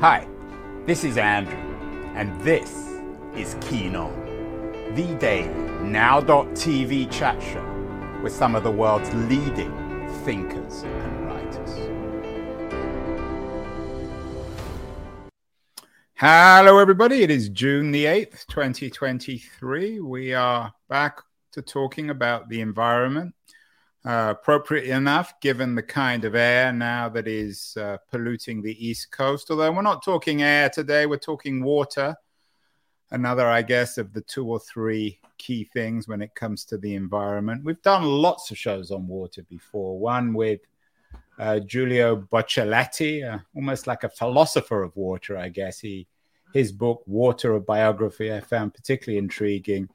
Hi, this is Andrew, and this is Keen On, the daily now.tv chat show with some of the world's leading thinkers and writers. Hello, everybody. It is June the 8th, 2023. We are back to talking about the environment uh, enough given the kind of air now that is uh, polluting the East Coast. Although we're not talking air today, we're talking water. Another, I guess, of the two or three key things when it comes to the environment. We've done lots of shows on water before. One with uh, Giulio Boccaletti, uh, almost like a philosopher of water, I guess. He his book Water: A Biography I found particularly intriguing.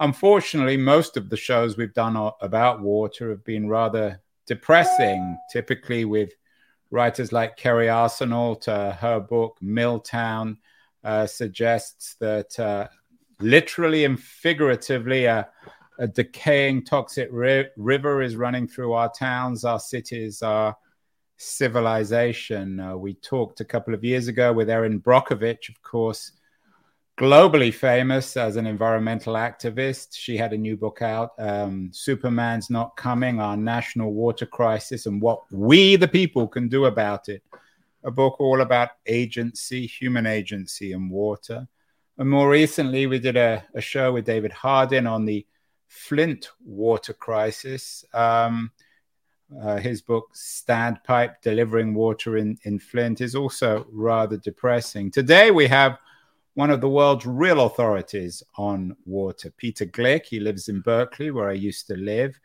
Unfortunately, most of the shows we've done about water have been rather depressing, typically with writers like Kerri Arsenault. Uh, her book, Milltown, uh, suggests that uh, literally and figuratively, a, a decaying toxic ri- river is running through our towns, our cities, our civilization. Uh, we talked a couple of years ago with Erin Brockovich, of course globally famous as an environmental activist. She had a new book out, um, Superman's Not Coming Our National Water Crisis and What We, the People, Can Do About It. A book all about agency, human agency, and water. And more recently, we did a, a show with David Hardin on the Flint water crisis. Um, uh, his book, Standpipe Delivering Water in, in Flint, is also rather depressing. Today, we have one of the world's real authorities on water. Peter Gleick, he lives in Berkeley, where I used to live.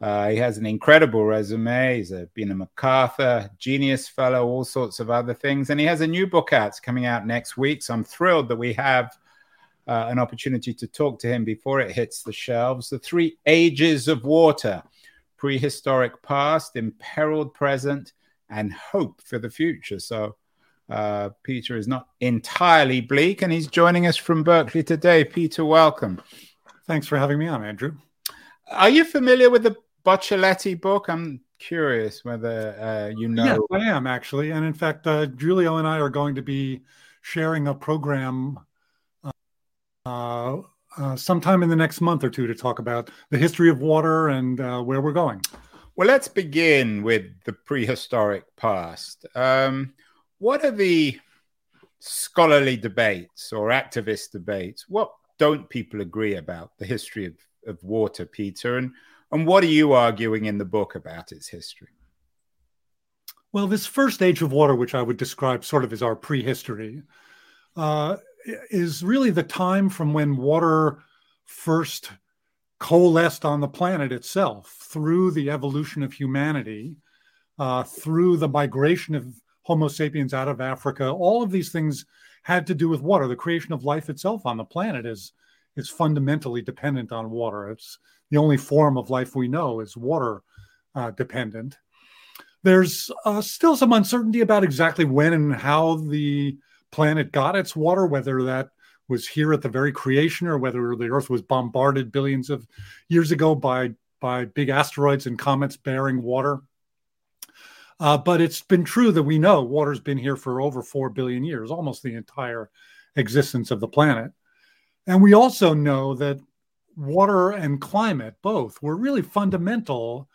Uh, he has an incredible resume. He's a, been a MacArthur Genius Fellow, all sorts of other things. And he has a new book out. It's coming out next week. So I'm thrilled that we have uh, an opportunity to talk to him before it hits the shelves. The Three Ages of Water Prehistoric Past, Imperiled Present, and Hope for the Future. So uh, Peter is not entirely bleak, and he's joining us from Berkeley today. Peter, welcome. Thanks for having me on, Andrew. Are you familiar with the Boccaletti book? I'm curious whether uh, you know. Yes, I am actually, and in fact, uh, Giulio and I are going to be sharing a program uh, uh, sometime in the next month or two to talk about the history of water and uh, where we're going. Well, let's begin with the prehistoric past. Um, what are the scholarly debates or activist debates? What don't people agree about the history of, of water, Peter? And, and what are you arguing in the book about its history? Well, this first age of water, which I would describe sort of as our prehistory, uh, is really the time from when water first coalesced on the planet itself through the evolution of humanity, uh, through the migration of Homo sapiens out of Africa. All of these things had to do with water. The creation of life itself on the planet is is fundamentally dependent on water. It's the only form of life we know is water uh, dependent. There's uh, still some uncertainty about exactly when and how the planet got its water, whether that was here at the very creation or whether the Earth was bombarded billions of years ago by by big asteroids and comets bearing water. Uh, but it's been true that we know water's been here for over 4 billion years, almost the entire existence of the planet. And we also know that water and climate both were really fundamental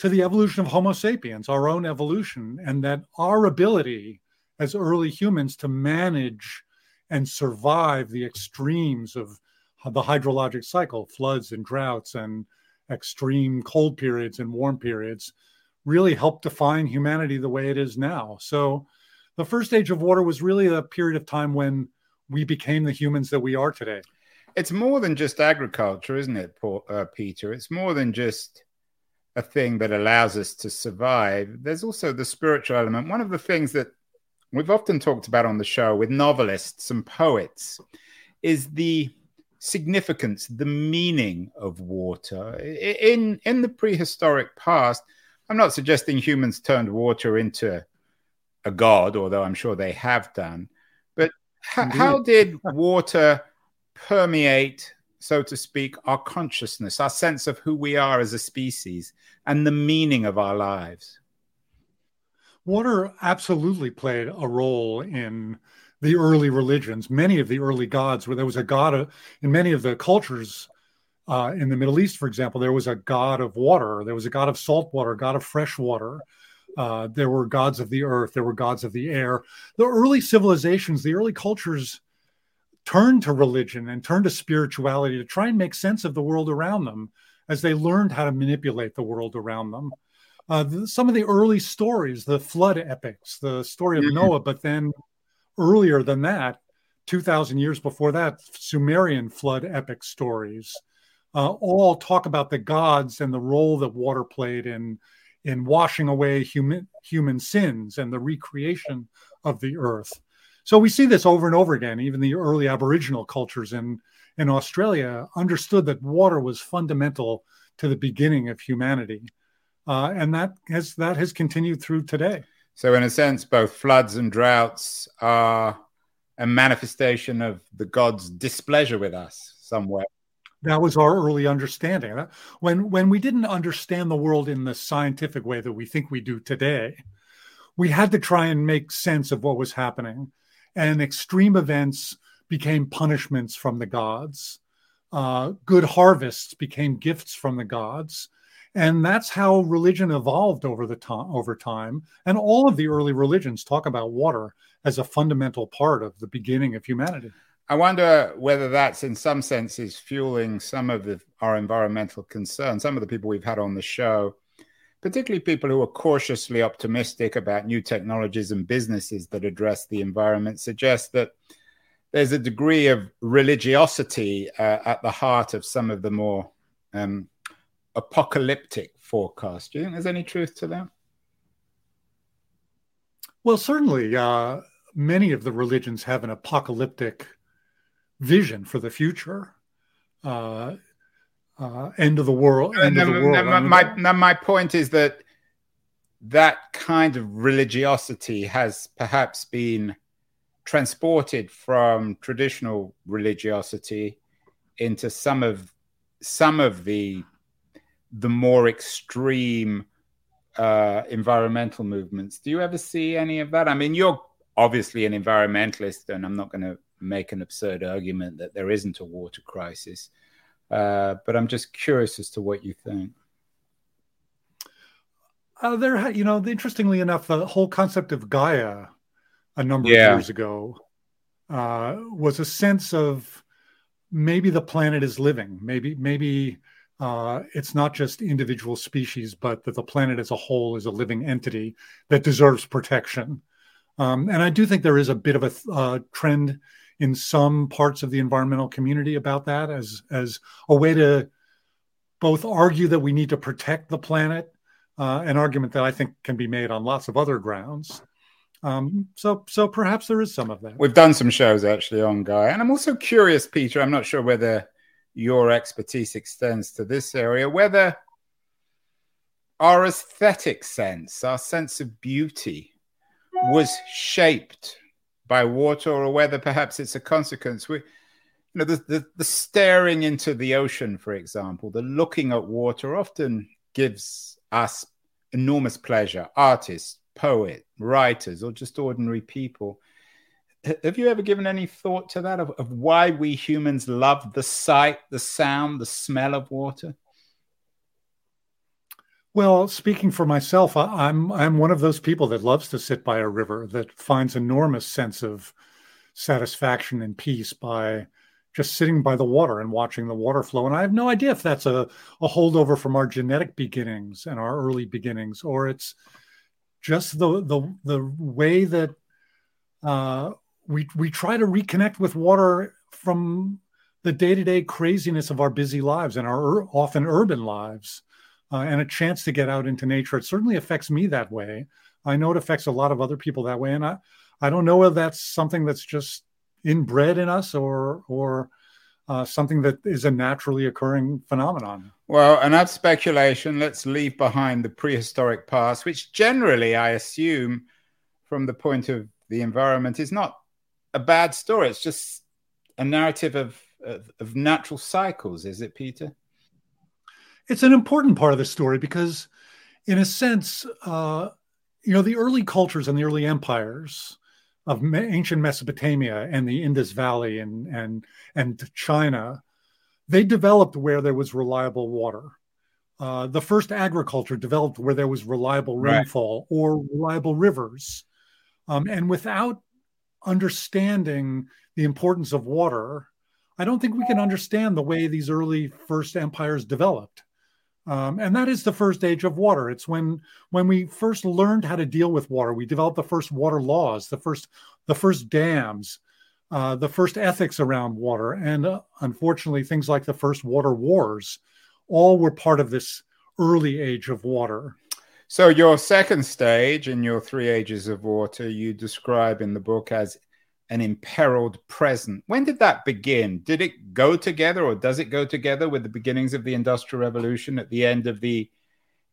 to the evolution of Homo sapiens, our own evolution, and that our ability as early humans to manage and survive the extremes of the hydrologic cycle, floods and droughts and extreme cold periods and warm periods, really helped define humanity the way it is now. So the first age of water was really a period of time when we became the humans that we are today. It's more than just agriculture, isn't it, uh, Peter? It's more than just a thing that allows us to survive. There's also the spiritual element. One of the things that we've often talked about on the show with novelists and poets is the significance, the meaning of water. In, in the prehistoric past, I'm not suggesting humans turned water into a god, although I'm sure they have done. But how did water permeate, so to speak, our consciousness, our sense of who we are as a species, and the meaning of our lives? Water absolutely played a role in the early religions. Many of the early gods, where there was a god uh, in many of the cultures uh, in the Middle East, for example, there was a god of water, there was a god of salt water, god of fresh water. Uh, there were gods of the earth, there were gods of the air. The early civilizations, the early cultures turned to religion and turned to spirituality to try and make sense of the world around them as they learned how to manipulate the world around them. Uh, the, some of the early stories, the flood epics, the story of mm-hmm. Noah, but then earlier than that, 2,000 years before that, Sumerian flood epic stories, uh, all talk about the gods and the role that water played in, in washing away human, human sins and the recreation of the earth. So we see this over and over again. Even the early Aboriginal cultures in, in Australia understood that water was fundamental to the beginning of humanity. Uh, and that has that has continued through today. So, in a sense, both floods and droughts are a manifestation of the gods' displeasure with us somewhere. That was our early understanding. When when we didn't understand the world in the scientific way that we think we do today, we had to try and make sense of what was happening and extreme events became punishments from the gods. Uh, good harvests became gifts from the gods, and that's how religion evolved over the time. Over time, and all of the early religions talk about water as a fundamental part of the beginning of humanity. I wonder whether that's in some senses fueling some of the, our environmental concerns. Some of the people we've had on the show particularly people who are cautiously optimistic about new technologies and businesses that address the environment, suggest that there's a degree of religiosity uh, at the heart of some of the more um, apocalyptic forecasts. Do you think there's any truth to that? Well, certainly, uh, many of the religions have an apocalyptic vision for the future. Uh, uh, end of the world. End of the world. Now, my, now, my point is that that kind of religiosity has perhaps been transported from traditional religiosity into some of some of the the more extreme uh, environmental movements. Do you ever see any of that? I mean, you're obviously an environmentalist, and I'm not going to make an absurd argument that there isn't a water crisis. Uh, but I'm just curious as to what you think. Uh, there, you know, interestingly enough, the whole concept of Gaia a number yeah. of years ago uh, was a sense of maybe the planet is living. Maybe, maybe uh, it's not just individual species, but that the planet as a whole is a living entity that deserves protection. Um, and I do think there is a bit of a uh, trend in some parts of the environmental community about that as as a way to both argue that we need to protect the planet, uh, an argument that I think can be made on lots of other grounds. Um, so, so perhaps there is some of that. We've done some shows actually on Guy, and I'm also curious, Peter. I'm not sure whether your expertise extends to this area, whether our aesthetic sense, our sense of beauty, was shaped by water or whether perhaps it's a consequence. We, you know, the, the, the staring into the ocean, for example, the looking at water often gives us enormous pleasure. Artists, poets, writers, or just ordinary people. Have you ever given any thought to that of, of why we humans love the sight, the sound, the smell of water? Well, speaking for myself, I, am I'm one of those people that loves to sit by a river that finds enormous sense of satisfaction and peace by just sitting by the water and watching the water flow. And I have no idea if that's a, a holdover from our genetic beginnings and our early beginnings, or it's just the the the way that uh, we we try to reconnect with water from the day to day craziness of our busy lives and our ur- often urban lives uh, and a chance to get out into nature. It certainly affects me that way. I know it affects a lot of other people that way, and I, I don't know if that's something that's just inbred in us or or uh, something that is a naturally occurring phenomenon. Well, enough speculation. Let's leave behind the prehistoric past, which generally, I assume, from the point of the environment, is not a bad story. It's just a narrative of, of, of natural cycles, is it, Peter? It's an important part of the story because, in a sense, uh, you know, the early cultures and the early empires of ancient Mesopotamia and the Indus Valley and and and China, they developed where there was reliable water. Uh, the first agriculture developed where there was reliable rainfall right. or reliable rivers, um, and without understanding the importance of water, I don't think we can understand the way these early first empires developed. Um, and that is the first age of water. It's when when we first learned how to deal with water. We developed the first water laws, the first the first dams, uh, the first ethics around water, and uh, unfortunately, things like the first water wars, all were part of this early age of water. So, your second stage in your three ages of water, you describe in the book as an imperiled present. When did that begin? Did it go together or does it go together with the beginnings of the Industrial Revolution at the end of the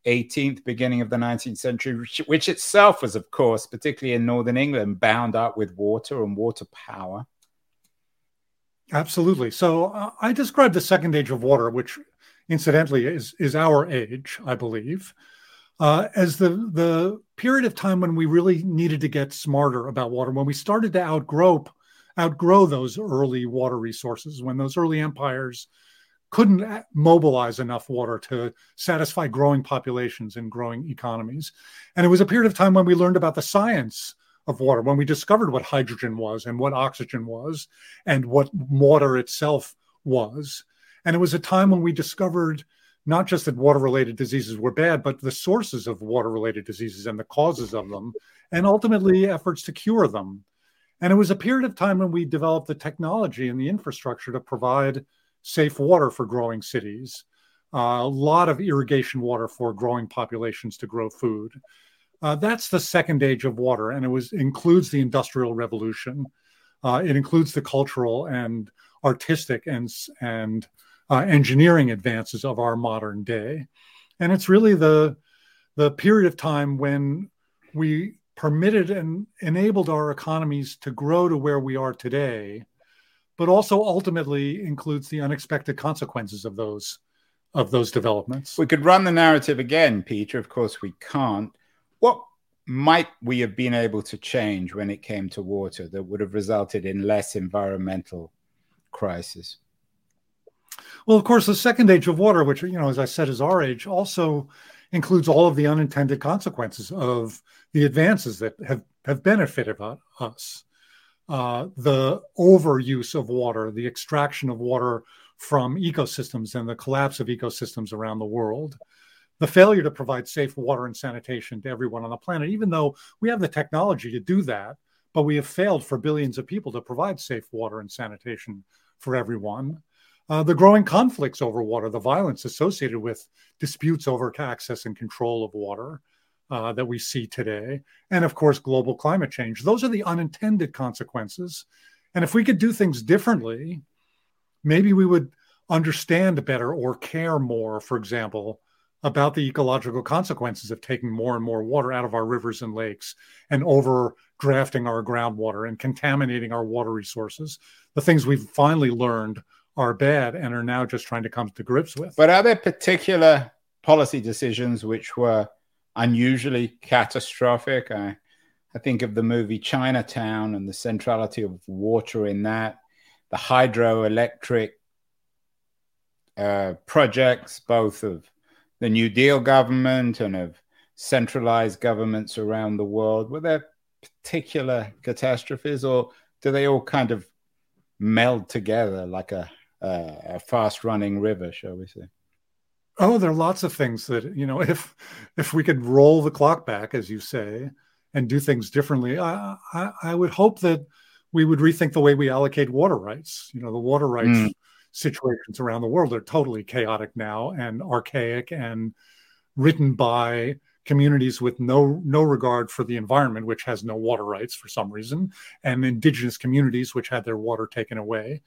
18th, beginning of the 19th century, which itself was, of course, particularly in Northern England, bound up with water and water power? Absolutely. So uh, I described the second age of water, which incidentally is, is our age, I believe uh, as the the period of time when we really needed to get smarter about water, when we started to outgrow outgrow those early water resources, when those early empires couldn't mobilize enough water to satisfy growing populations and growing economies. And it was a period of time when we learned about the science of water, when we discovered what hydrogen was and what oxygen was and what water itself was. And it was a time when we discovered not just that water related diseases were bad, but the sources of water related diseases and the causes of them, and ultimately efforts to cure them. And it was a period of time when we developed the technology and the infrastructure to provide safe water for growing cities, uh, a lot of irrigation water for growing populations to grow food. Uh, that's the second age of water, and it was includes the industrial revolution. Uh, it includes the cultural and artistic and and uh, engineering advances of our modern day. And it's really the, the period of time when we permitted and enabled our economies to grow to where we are today, but also ultimately includes the unexpected consequences of those of those developments. We could run the narrative again, Peter. Of course, we can't. What might we have been able to change when it came to water that would have resulted in less environmental crisis? Well, of course, the second age of water, which, you know, as I said, is our age, also includes all of the unintended consequences of the advances that have, have benefited us. Uh, the overuse of water, the extraction of water from ecosystems, and the collapse of ecosystems around the world. The failure to provide safe water and sanitation to everyone on the planet, even though we have the technology to do that, but we have failed for billions of people to provide safe water and sanitation for everyone uh, the growing conflicts over water, the violence associated with disputes over access and control of water uh, that we see today, and of course, global climate change. Those are the unintended consequences. And if we could do things differently, maybe we would understand better or care more, for example, about the ecological consequences of taking more and more water out of our rivers and lakes and over drafting our groundwater and contaminating our water resources. The things we've finally learned are bad and are now just trying to come to grips with. But are there particular policy decisions which were unusually catastrophic? I, I think of the movie Chinatown and the centrality of water in that, the hydroelectric uh, projects, both of the New Deal government and of centralized governments around the world. Were there particular catastrophes, or do they all kind of meld together like a uh, a fast running river, shall we say? Oh, there are lots of things that you know. If if we could roll the clock back, as you say, and do things differently, I, I, I would hope that we would rethink the way we allocate water rights. You know, the water rights mm. situations around the world are totally chaotic now and archaic and written by communities with no no regard for the environment, which has no water rights for some reason, and indigenous communities which had their water taken away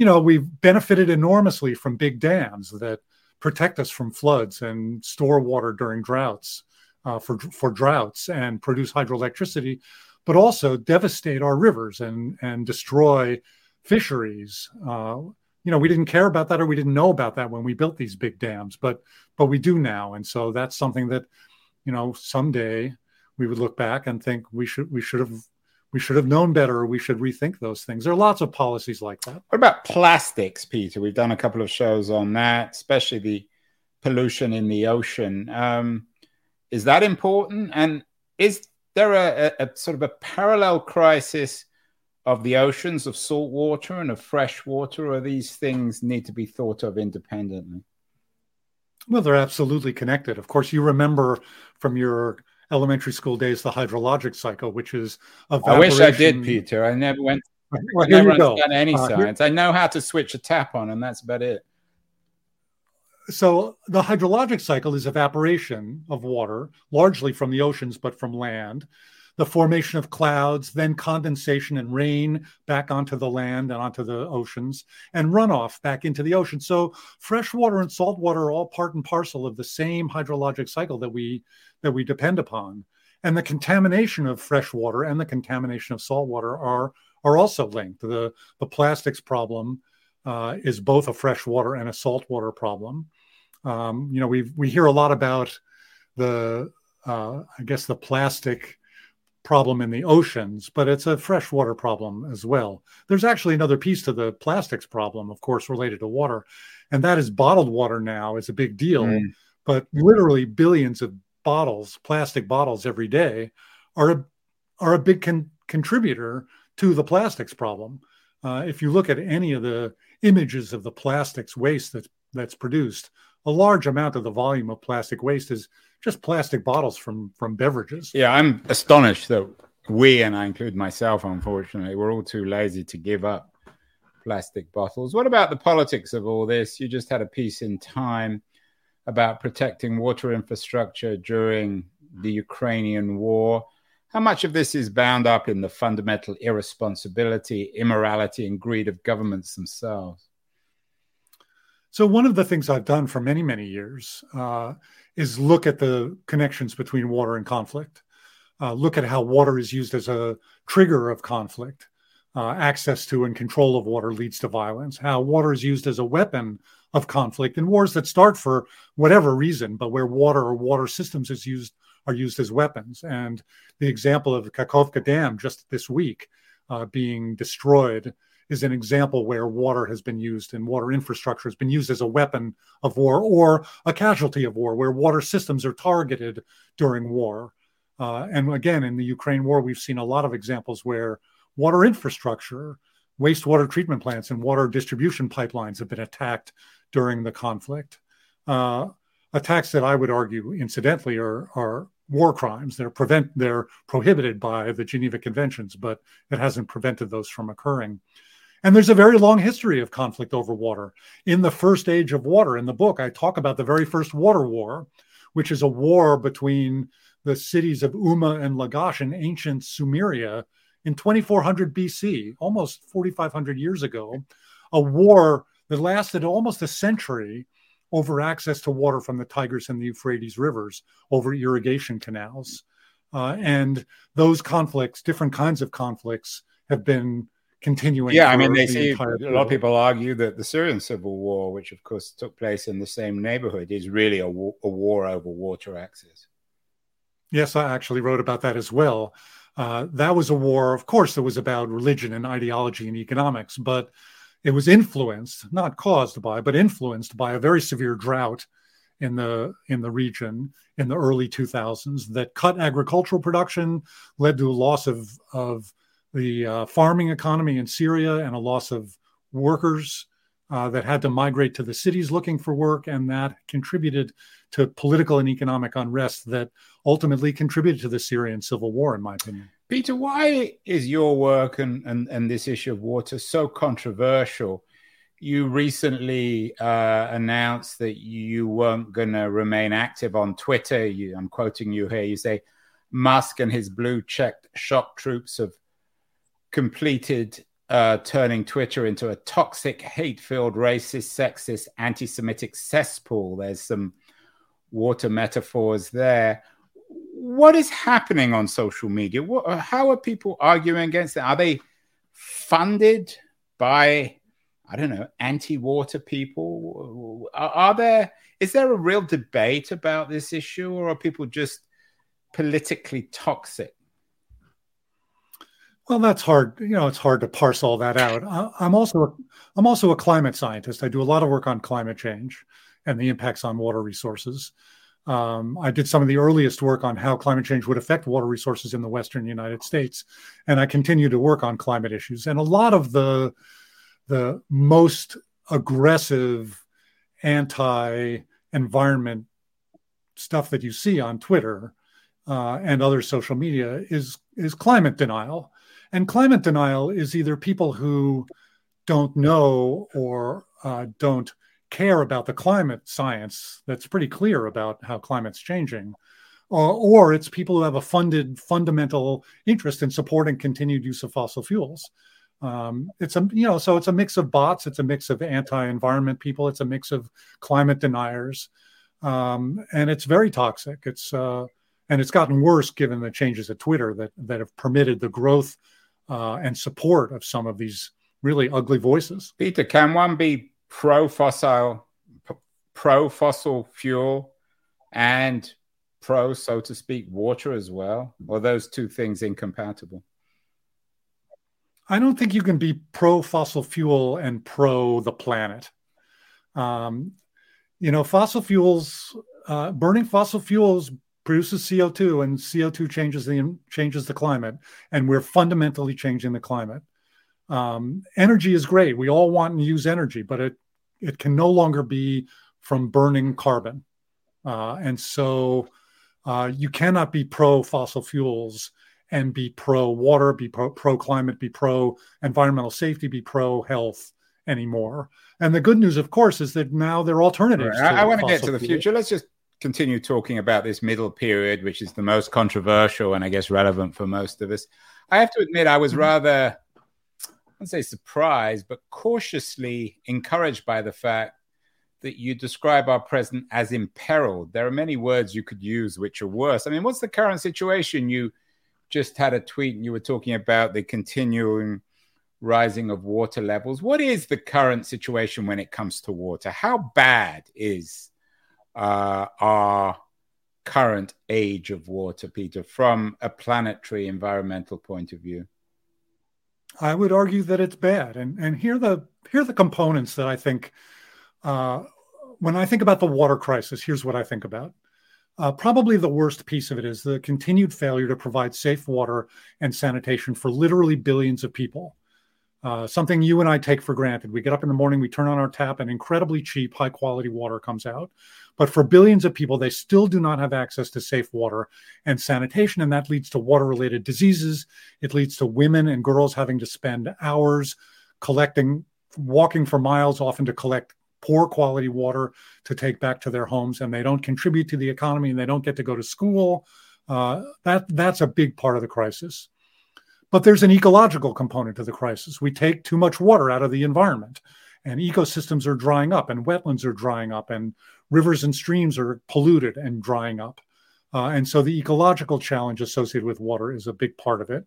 you know, we've benefited enormously from big dams that protect us from floods and store water during droughts uh, for for droughts and produce hydroelectricity, but also devastate our rivers and and destroy fisheries. Uh, you know, we didn't care about that or we didn't know about that when we built these big dams, but but we do now, and so that's something that you know someday we would look back and think we should we should have we should have known better. We should rethink those things. There are lots of policies like that. What about plastics, Peter? We've done a couple of shows on that, especially the pollution in the ocean. Um, is that important? And is there a, a, a, sort of a parallel crisis of the oceans of salt water and of fresh water, or these things need to be thought of independently? Well, they're absolutely connected. Of course, you remember from your elementary school days the hydrologic cycle, which is evaporation. I wish I did, Peter. I never went. Well, I never any uh, science. Here... I know how to switch a tap on, and that's about it. So the hydrologic cycle is evaporation of water, largely from the oceans, but from land the formation of clouds, then condensation and rain back onto the land and onto the oceans, and runoff back into the ocean. So fresh water and salt water are all part and parcel of the same hydrologic cycle that we that we depend upon. And the contamination of fresh water and the contamination of salt water are are also linked. The the plastics problem uh, is both a freshwater and a saltwater problem. Um, you know, we we hear a lot about the uh, I guess the plastic problem in the oceans, but it's a freshwater problem as well. There's actually another piece to the plastics problem, of course, related to water, and that is bottled water now is a big deal. Mm. But literally billions of bottles, plastic bottles every day, are a, are a big con- contributor to the plastics problem. Uh, if you look at any of the images of the plastics waste that's that's produced, a large amount of the volume of plastic waste is just plastic bottles from from beverages. Yeah, I'm astonished that we, and I include myself, unfortunately, we're all too lazy to give up plastic bottles. What about the politics of all this? You just had a piece in Time about protecting water infrastructure during the Ukrainian war. How much of this is bound up in the fundamental irresponsibility, immorality, and greed of governments themselves? So, one of the things I've done for many, many years uh, is look at the connections between water and conflict. Uh, look at how water is used as a trigger of conflict. Uh, access to and control of water leads to violence. How water is used as a weapon of conflict in wars that start for whatever reason, but where water or water systems is used are used as weapons. And the example of the Kakhovka Dam just this week uh, being destroyed is an example where water has been used and water infrastructure has been used as a weapon of war or a casualty of war, where water systems are targeted during war. Uh, and again, in the Ukraine war, we've seen a lot of examples where water infrastructure, wastewater treatment plants, and water distribution pipelines have been attacked during the conflict. Uh, attacks that I would argue, incidentally, are, are war crimes. They're prevent they're prohibited by the Geneva Conventions, but it hasn't prevented those from occurring. And there's a very long history of conflict over water. In the first age of water, in the book, I talk about the very first water war, which is a war between the cities of Umma and Lagash in ancient Sumeria in 2400 BC, almost 4,500 years ago. A war that lasted almost a century over access to water from the Tigris and the Euphrates rivers, over irrigation canals. Uh, and those conflicts, different kinds of conflicts, have been continuing. Yeah, I mean, they the see a lot of people argue that the Syrian civil war, which of course took place in the same neighborhood, is really a war, a war over water access. Yes, I actually wrote about that as well. Uh, that was a war, of course, that was about religion and ideology and economics, but it was influenced, not caused by, but influenced by a very severe drought in the in the region in the early 2000s that cut agricultural production, led to a loss of of the uh, farming economy in Syria and a loss of workers uh, that had to migrate to the cities looking for work, and that contributed to political and economic unrest that ultimately contributed to the Syrian civil war, in my opinion. Peter, why is your work and, and, and this issue of water so controversial? You recently uh, announced that you weren't going to remain active on Twitter. You, I'm quoting you here. You say Musk and his blue checked shock troops have completed uh, turning Twitter into a toxic, hate filled, racist, sexist, anti Semitic cesspool. There's some water metaphors there. What is happening on social media? What, how are people arguing against it? Are they funded by, I don't know, anti water people? Are, are there, is there a real debate about this issue or are people just politically toxic? Well, that's hard. You know, it's hard to parse all that out. I'm also a, I'm also a climate scientist. I do a lot of work on climate change and the impacts on water resources. Um, I did some of the earliest work on how climate change would affect water resources in the Western United States, and I continue to work on climate issues. And a lot of the the most aggressive anti-environment stuff that you see on Twitter uh, and other social media is is climate denial. And climate denial is either people who don't know or uh, don't care about the climate science that's pretty clear about how climate's changing, or, or it's people who have a funded fundamental interest in supporting continued use of fossil fuels. Um, it's a you know so it's a mix of bots, it's a mix of anti-environment people, it's a mix of climate deniers, um, and it's very toxic. It's uh, and it's gotten worse given the changes at Twitter that that have permitted the growth uh, and support of some of these really ugly voices. Peter, can one be pro fossil, pro fossil fuel, and pro, so to speak, water as well? Or those two things incompatible? I don't think you can be pro fossil fuel and pro the planet. Um, you know, fossil fuels, uh, burning fossil fuels produces CO2, and CO2 changes the changes the climate, and we're fundamentally changing the climate. Um, energy is great. We all want and use energy, but it it can no longer be from burning carbon, uh, and so uh, you cannot be pro fossil fuels and be pro water, be pro, climate, be pro environmental safety, be pro health anymore. And the good news, of course, is that now there are alternatives. Right. I, I want to get to the fuel. future. Let's just continue talking about this middle period, which is the most controversial and I guess relevant for most of us. I have to admit, I was mm-hmm. rather, I wouldn't say surprised, but cautiously encouraged by the fact that you describe our present as imperiled. There are many words you could use which are worse. I mean, what's the current situation? You just had a tweet and you were talking about the continuing rising of water levels. What is the current situation when it comes to water? How bad is uh, our current age of water, Peter, from a planetary environmental point of view? I would argue that it's bad, and and here the here are the components that I think. Uh, when I think about the water crisis, here's what I think about. Uh, probably the worst piece of it is the continued failure to provide safe water and sanitation for literally billions of people. Uh, something you and I take for granted. We get up in the morning, we turn on our tap, and incredibly cheap, high quality water comes out. But for billions of people, they still do not have access to safe water and sanitation. And that leads to water related diseases. It leads to women and girls having to spend hours collecting, walking for miles, often to collect poor quality water to take back to their homes. And they don't contribute to the economy and they don't get to go to school. Uh, that, that's a big part of the crisis. But there's an ecological component to the crisis. We take too much water out of the environment, and ecosystems are drying up, and wetlands are drying up, and rivers and streams are polluted and drying up. Uh, and so the ecological challenge associated with water is a big part of it.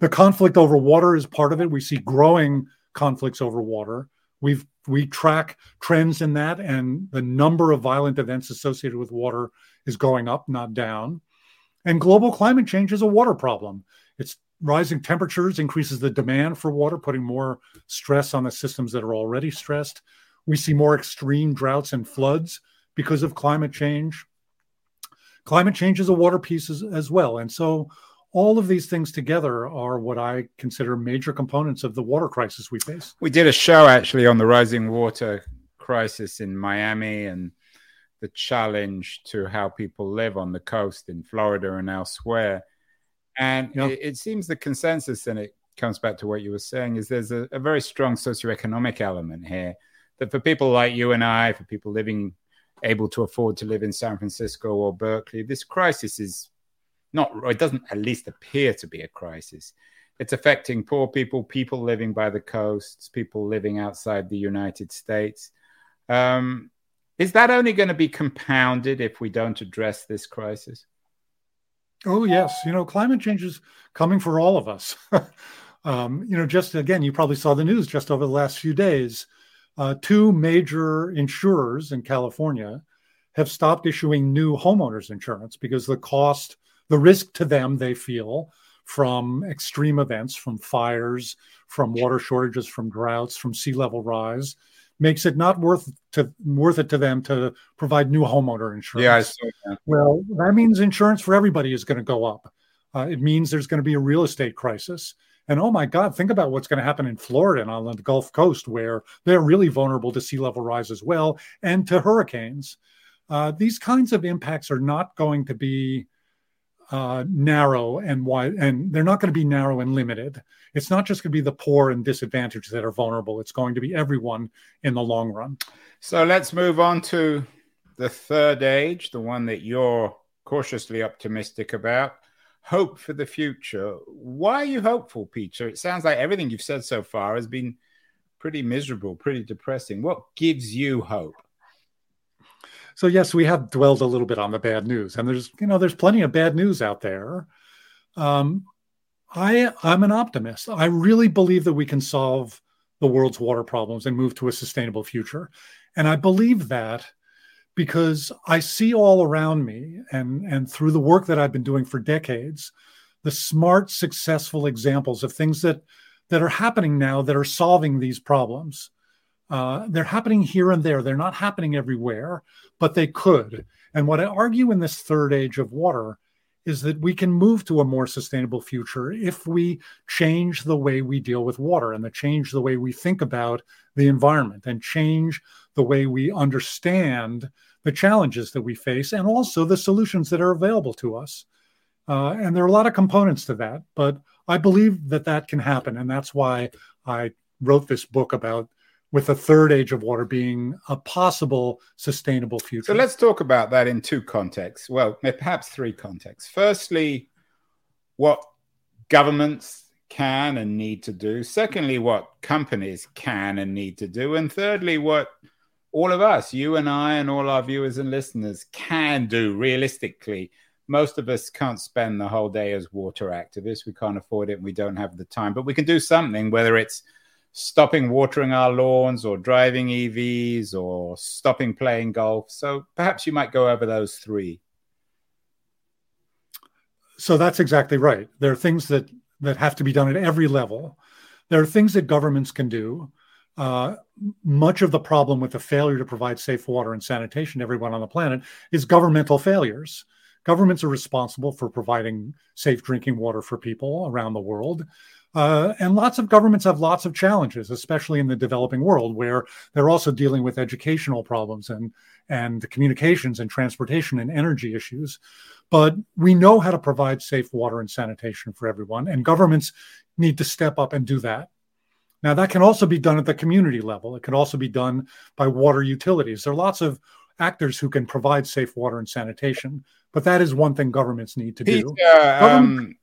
The conflict over water is part of it. We see growing conflicts over water. We've we track trends in that, and the number of violent events associated with water is going up, not down. And global climate change is a water problem. It's rising temperatures increases the demand for water, putting more stress on the systems that are already stressed. We see more extreme droughts and floods because of climate change. Climate change is a water piece as, as well. And so all of these things together are what I consider major components of the water crisis we face. We did a show actually on the rising water crisis in Miami and the challenge to how people live on the coast in Florida and elsewhere. And yeah. it, it, seems the consensus, and it comes back to what you were saying, is there's a, a very strong socioeconomic element here that for people like you and I, for people living able to afford to live in San Francisco or Berkeley, this crisis is not, it doesn't at least appear to be a crisis. It's affecting poor people, people living by the coasts, people living outside the United States. Um, is that only going to be compounded if we don't address this crisis? Oh, yes. You know, climate change is coming for all of us. um, you know, just again, you probably saw the news just over the last few days. Uh, two major insurers in California have stopped issuing new homeowners insurance because the cost the risk to them they feel from extreme events, from fires, from water shortages, from droughts, from sea level rise, makes it not worth to worth it to them to provide new homeowner insurance. Yeah, well, that means insurance for everybody is going to go up. Uh, it means there's going to be a real estate crisis. And oh my God, think about what's going to happen in Florida and on the Gulf Coast, where they're really vulnerable to sea level rise as well and to hurricanes. Uh, these kinds of impacts are not going to be uh, narrow and wide, and they're not going to be narrow and limited. It's not just going to be the poor and disadvantaged that are vulnerable. It's going to be everyone in the long run. So let's move on to the third age, the one that you're cautiously optimistic about. Hope for the future. Why are you hopeful, Peter? It sounds like everything you've said so far has been pretty miserable, pretty depressing. What gives you hope? So yes, we have dwelled a little bit on the bad news, and there's you know there's plenty of bad news out there. Um, I I'm an optimist. I really believe that we can solve the world's water problems and move to a sustainable future, and I believe that because I see all around me and and through the work that I've been doing for decades, the smart, successful examples of things that that are happening now that are solving these problems. Uh, they're happening here and there. They're not happening everywhere, but they could. And what I argue in this third age of water is that we can move to a more sustainable future if we change the way we deal with water and the change the way we think about the environment and change the way we understand the challenges that we face and also the solutions that are available to us. Uh, and there are a lot of components to that, but I believe that that can happen. And that's why I wrote this book about with the third age of water being a possible sustainable future. So let's talk about that in two contexts. Well, perhaps three contexts. Firstly, what governments can and need to do. Secondly, what companies can and need to do. And thirdly, what all of us, you and I, and all our viewers and listeners can do realistically. Most of us can't spend the whole day as water activists. We can't afford it. And we don't have the time, but we can do something, whether it's stopping watering our lawns or driving EVs or stopping playing golf. So perhaps you might go over those three. So that's exactly right. There are things that that have to be done at every level. There are things that governments can do. Uh, much of the problem with the failure to provide safe water and sanitation to everyone on the planet is governmental failures. Governments are responsible for providing safe drinking water for people around the world. Uh, and lots of governments have lots of challenges, especially in the developing world, where they're also dealing with educational problems and and communications and transportation and energy issues. But we know how to provide safe water and sanitation for everyone, and governments need to step up and do that. Now, that can also be done at the community level. It can also be done by water utilities. There are lots of actors who can provide safe water and sanitation, but that is one thing governments need to do. um,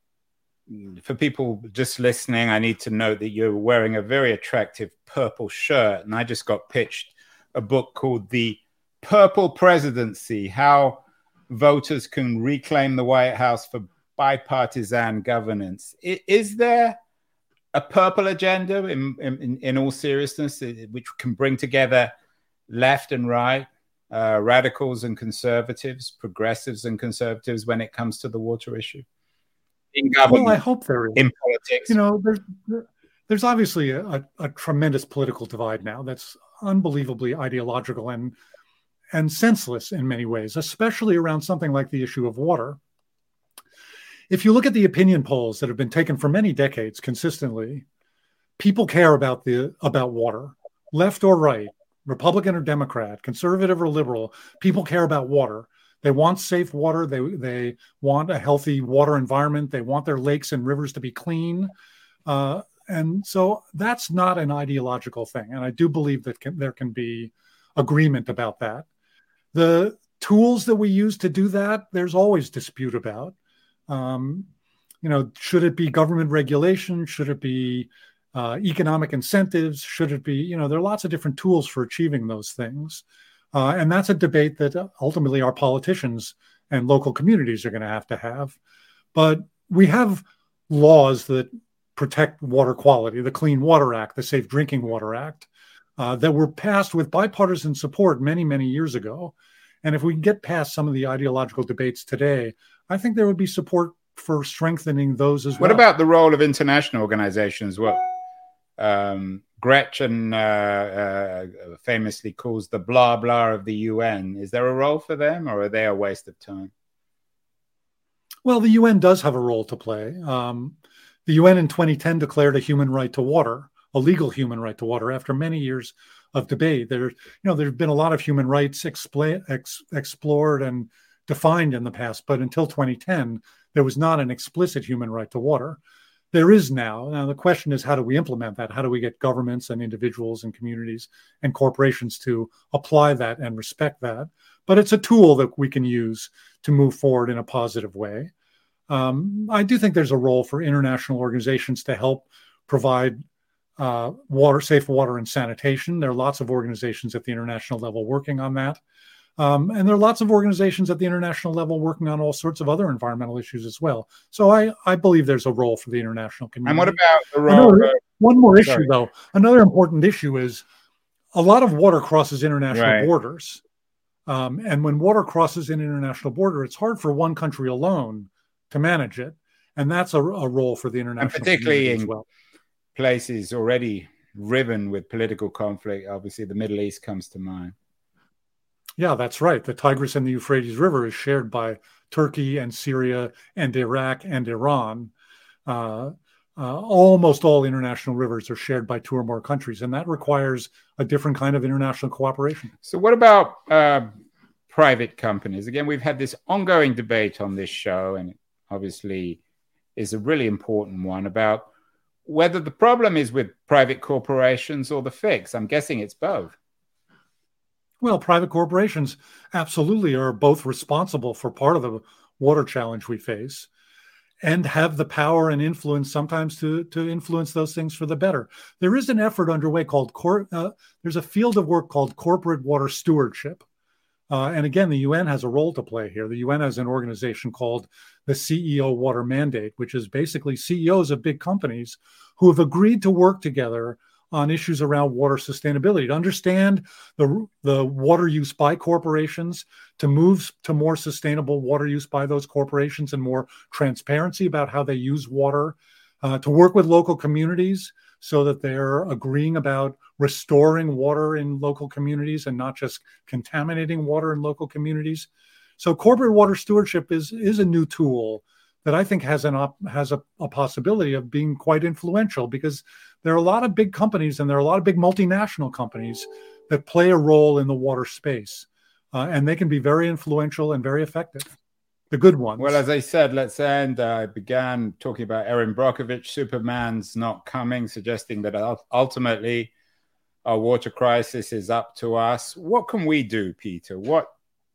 for people just listening, I need to note that you're wearing a very attractive purple shirt, and I just got pitched a book called The Purple Presidency How Voters Can Reclaim the White House for Bipartisan Governance. Is there a purple agenda in, in, in all seriousness, which can bring together left and right, uh, radicals and conservatives, progressives and conservatives when it comes to the water issue? In government. Well, I hope there is. In politics. You know, there's, there's obviously a, a, tremendous political divide now that's unbelievably ideological and and senseless in many ways, especially around something like the issue of water. If you look at the opinion polls that have been taken for many decades consistently, people care about the about water, left or right, Republican or Democrat, conservative or liberal. People care about water. They want safe water. They they want a healthy water environment. They want their lakes and rivers to be clean. Uh, and so that's not an ideological thing. And I do believe that can, there can be agreement about that. The tools that we use to do that, there's always dispute about. Um, you know, should it be government regulation? Should it be uh, economic incentives? Should it be, you know, there are lots of different tools for achieving those things. Uh, and that's a debate that ultimately our politicians and local communities are going to have to have. But we have laws that protect water quality, the Clean Water Act, the Safe Drinking Water Act, uh, that were passed with bipartisan support many, many years ago. And if we can get past some of the ideological debates today, I think there would be support for strengthening those as what well. What about the role of international organizations? What um, Gretchen uh, uh, famously calls the blah blah of the UN. Is there a role for them, or are they a waste of time? Well, the UN does have a role to play. Um, the UN in 2010 declared a human right to water, a legal human right to water, after many years of debate. There, you know, there's been a lot of human rights expl- ex- explored and defined in the past, but until 2010, there was not an explicit human right to water. There is now. Now, the question is, how do we implement that? How do we get governments and individuals and communities and corporations to apply that and respect that? But it's a tool that we can use to move forward in a positive way. Um, I do think there's a role for international organizations to help provide uh, water, safe water, and sanitation. There are lots of organizations at the international level working on that. Um, and there are lots of organizations at the international level working on all sorts of other environmental issues as well. So I, I believe there's a role for the international community. And what about the role? Another, one more issue, sorry. though. Another important issue is a lot of water crosses international right. borders. Um, and when water crosses an international border, it's hard for one country alone to manage it. And that's a, a role for the international and particularly in well. places already riven with political conflict. Obviously, the Middle East comes to mind. Yeah, that's right. The Tigris and the Euphrates River is shared by Turkey and Syria and Iraq and Iran. Uh, uh, almost all international rivers are shared by two or more countries, and that requires a different kind of international cooperation. So, what about uh, private companies? Again, we've had this ongoing debate on this show, and obviously is a really important one about whether the problem is with private corporations or the fix. I'm guessing it's both. Well, private corporations absolutely are both responsible for part of the water challenge we face and have the power and influence sometimes to, to influence those things for the better. There is an effort underway called, cor- uh, there's a field of work called corporate water stewardship. Uh, and again, the UN has a role to play here. The UN has an organization called the CEO Water Mandate, which is basically CEOs of big companies who have agreed to work together on issues around water sustainability, to understand the, the water use by corporations, to move to more sustainable water use by those corporations and more transparency about how they use water, uh, to work with local communities so that they're agreeing about restoring water in local communities and not just contaminating water in local communities. So corporate water stewardship is is a new tool that I think has an op- has a, a possibility of being quite influential because there are a lot of big companies and there are a lot of big multinational companies that play a role in the water space, uh, and they can be very influential and very effective. The good ones. Well, as I said, let's end. I began talking about Erin Brockovich. Superman's not coming, suggesting that ultimately our water crisis is up to us. What can we do, Peter? What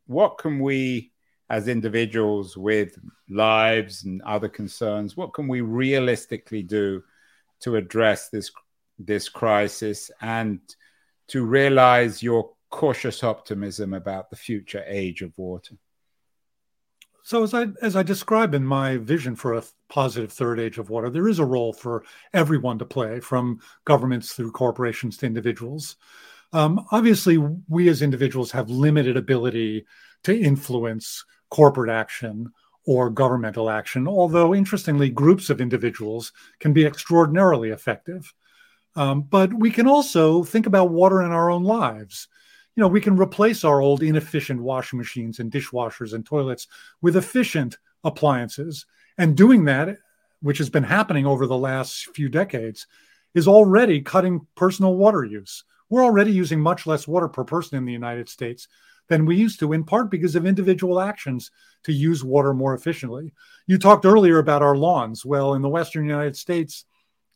what can we as individuals with lives and other concerns, what can we realistically do to address this this crisis and to realize your cautious optimism about the future age of water? So as I as I describe in my vision for a positive third age of water, there is a role for everyone to play, from governments through corporations to individuals. Um, obviously, we as individuals have limited ability to influence corporate action or governmental action, although interestingly, groups of individuals can be extraordinarily effective. Um, but we can also think about water in our own lives. You know, we can replace our old inefficient washing machines and dishwashers and toilets with efficient appliances. And doing that, which has been happening over the last few decades, is already cutting personal water use. We're already using much less water per person in the United States than we used to, in part because of individual actions to use water more efficiently. You talked earlier about our lawns. Well, in the Western United States,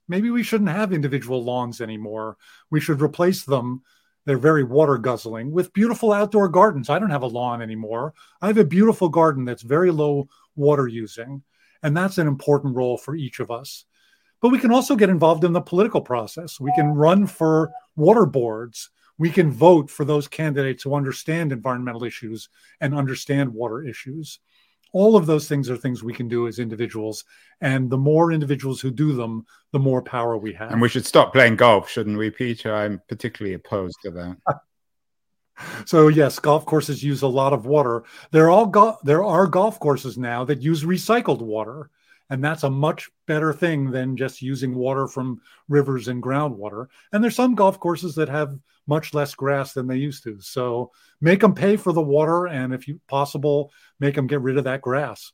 maybe we shouldn't have individual lawns anymore. We should replace them. They're very water guzzling with beautiful outdoor gardens. I don't have a lawn anymore. I have a beautiful garden that's very low water using. And that's an important role for each of us. But we can also get involved in the political process. We can run for water boards we can vote for those candidates who understand environmental issues and understand water issues. All of those things are things we can do as individuals. And the more individuals who do them, the more power we have. And we should stop playing golf, shouldn't we, Peter? I'm particularly opposed to that. so yes, golf courses use a lot of water. There all go- there are golf courses now that use recycled water, and that's a much better thing than just using water from rivers and groundwater. And there's some golf courses that have much less grass than they used to. So make them pay for the water, and if you possible, make them get rid of that grass.